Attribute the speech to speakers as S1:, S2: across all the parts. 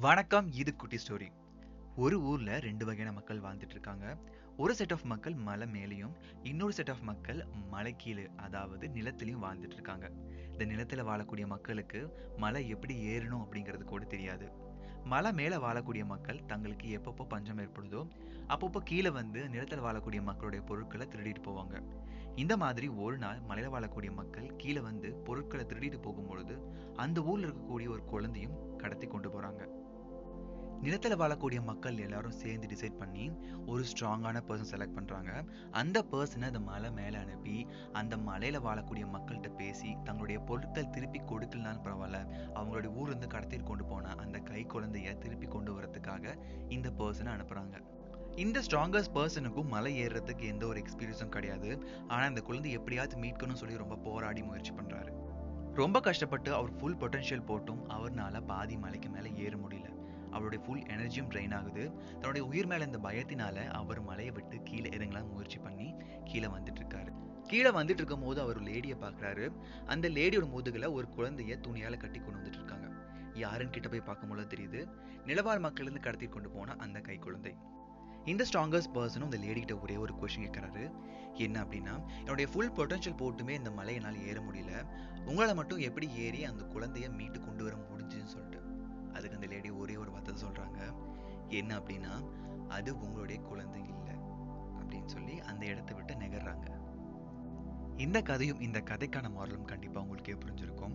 S1: வணக்கம் இது குட்டி ஸ்டோரி. ஒரு ஊர்ல ரெண்டு வகையான மக்கள் வாழ்ந்துட்டு இருக்காங்க. ஒரு செட் ஆஃப் மக்கள் மலை மேலேயும் இன்னொரு செட் ஆஃப் மக்கள் மலை கீழே அதாவது நிலத்திலையும் வாழ்ந்துட்டு இருக்காங்க. இந்த நிலத்துல வாழக்கூடிய மக்களுக்கு மலை எப்படி ஏறணும் அப்படிங்கிறது கூட தெரியாது. மலை மேலே வாழக்கூடிய மக்கள் தங்களுக்கு எப்பப்போ பஞ்சம் ஏற்படுதோ அப்பப்போ கீழே வந்து நிலத்தில் வாழக்கூடிய மக்களுடைய பொருட்களை திருடிட்டு போவாங்க. இந்த மாதிரி ஒரு நாள் மலையில வாழக்கூடிய மக்கள் கீழே வந்து பொருட்களை திருடிட்டு போகும்பொழுது அந்த ஊர்ல இருக்கக்கூடிய ஒரு குழந்தையும் கடத்தி கொண்டு போறாங்க. நிலத்தில் வாழக்கூடிய மக்கள் எல்லாரும் சேர்ந்து டிசைட் பண்ணி ஒரு ஸ்ட்ராங்கான பர்சன் செலக்ட் பண்ணுறாங்க அந்த பர்சனை அந்த மலை மேலே அனுப்பி அந்த மலையில் வாழக்கூடிய மக்கள்கிட்ட பேசி தங்களுடைய பொருட்கள் திருப்பி கொடுக்கலனாலும் பரவாயில்ல. அவங்களுடைய ஊர்லேருந்து கடத்திட்டு கொண்டு போன அந்த கை குழந்தைய திருப்பி கொண்டு வரதுக்காக இந்த பர்சனை அனுப்புகிறாங்க இந்த ஸ்ட்ராங்கஸ்ட் பர்சனுக்கும் மலை ஏறுறதுக்கு எந்த ஒரு எக்ஸ்பீரியன்ஸும் கிடையாது. ஆனால் இந்த குழந்தை எப்படியாவது மீட்கணும்னு சொல்லி ரொம்ப போராடி முயற்சி பண்ணுறாரு ரொம்ப கஷ்டப்பட்டு அவர் ஃபுல் பொட்டன்ஷியல் போட்டும் அவர்னால பாதி மலைக்கு மேலே ஏற முடியல. அவருடைய ஃபுல் எனர்ஜியும் ட்ரெயின் ஆகுது. தன்னுடைய உயிர் மேல இந்த பயத்தினால அவர் மலையை விட்டு கீழே இறங்கலாம் முயற்சி பண்ணி கீழே வந்துட்டு இருக்காரு கீழே வந்துட்டு இருக்கும் போது அவர் லேடியை பாக்குறாரு அந்த லேடியோட முதுகுல ஒரு குழந்தைய துணியால கட்டி கொண்டு வந்துட்டு இருக்காங்க யாருன்னு கிட்ட போய் பார்க்கும்போது தெரியுது. நிலவாழ் மக்கள் இருந்து கடத்தி கொண்டு போன அந்த கை குழந்தை. இந்த ஸ்ட்ராங்கஸ்ட் பர்சனும் இந்த லேடி கிட்ட ஒரே ஒரு கொஷின் கேட்கறாரு. என்ன அப்படின்னா என்னுடைய ஃபுல் பொட்டன்ஷியல் போட்டுமே இந்த மலை என்னால் ஏற முடியல. உங்களால் மட்டும் எப்படி ஏறி அந்த குழந்தைய மீட்டு கொண்டு வர முடிஞ்சுன்னு சொல்லிட்டு. அதுக்கு அந்த லேடி ஒரு ஒரு வார்த்தை என்ன அப்படின்னா அது உங்களுடைய குழந்தை இல்லை அப்படின்னு சொல்லி அந்த இடத்த விட்டு நெகர்றாங்க. இந்த கதையும் இந்த கதைக்கான மாரலும் கண்டிப்பாக உங்களுக்கே புரிஞ்சிருக்கும்.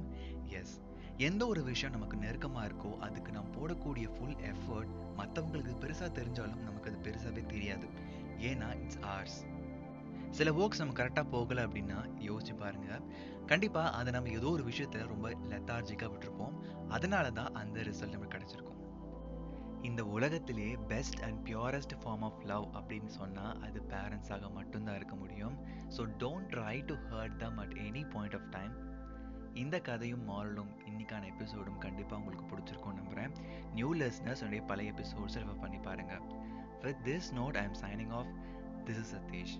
S1: எஸ் எந்த ஒரு விஷயம் நமக்கு நெருக்கமாக இருக்கோ அதுக்கு நாம் போடக்கூடிய ஃபுல் எஃபர்ட் மற்றவங்களுக்கு பெருசாக தெரிஞ்சாலும் நமக்கு அது பெருசாகவே தெரியாது. ஏன்னா இட்ஸ் ஆர்ஸ் சில ஒர்க்ஸ் நம்ம கரெக்டாக போகலை அப்படின்னா யோசிச்சு பாருங்க. கண்டிப்பாக அதை நம்ம ஏதோ ஒரு விஷயத்துல ரொம்ப லெத்தார்ஜிக்காக விட்டுருப்போம். அதனால தான் அந்த ரிசல்ட் நமக்கு கிடச்சிருக்கும். இந்த உலகத்திலே best and purest form of love அப்படின்னு சொன்னால் அது பேரண்ட்ஸாக மட்டும்தான் இருக்க முடியும். So don't try to hurt them at any point of time இந்த கதையும் மாரலும் இன்னைக்கான எபிசோடும் கண்டிப்பாக உங்களுக்கு பிடிச்சிருக்கும் நம்புறேன். நியூ லிஸ்னர்ஸ் என்னுடைய பழைய எபிசோட்ஸ் ரெஃபர் பண்ணி பாருங்கள் with this note I am signing off this is Sathish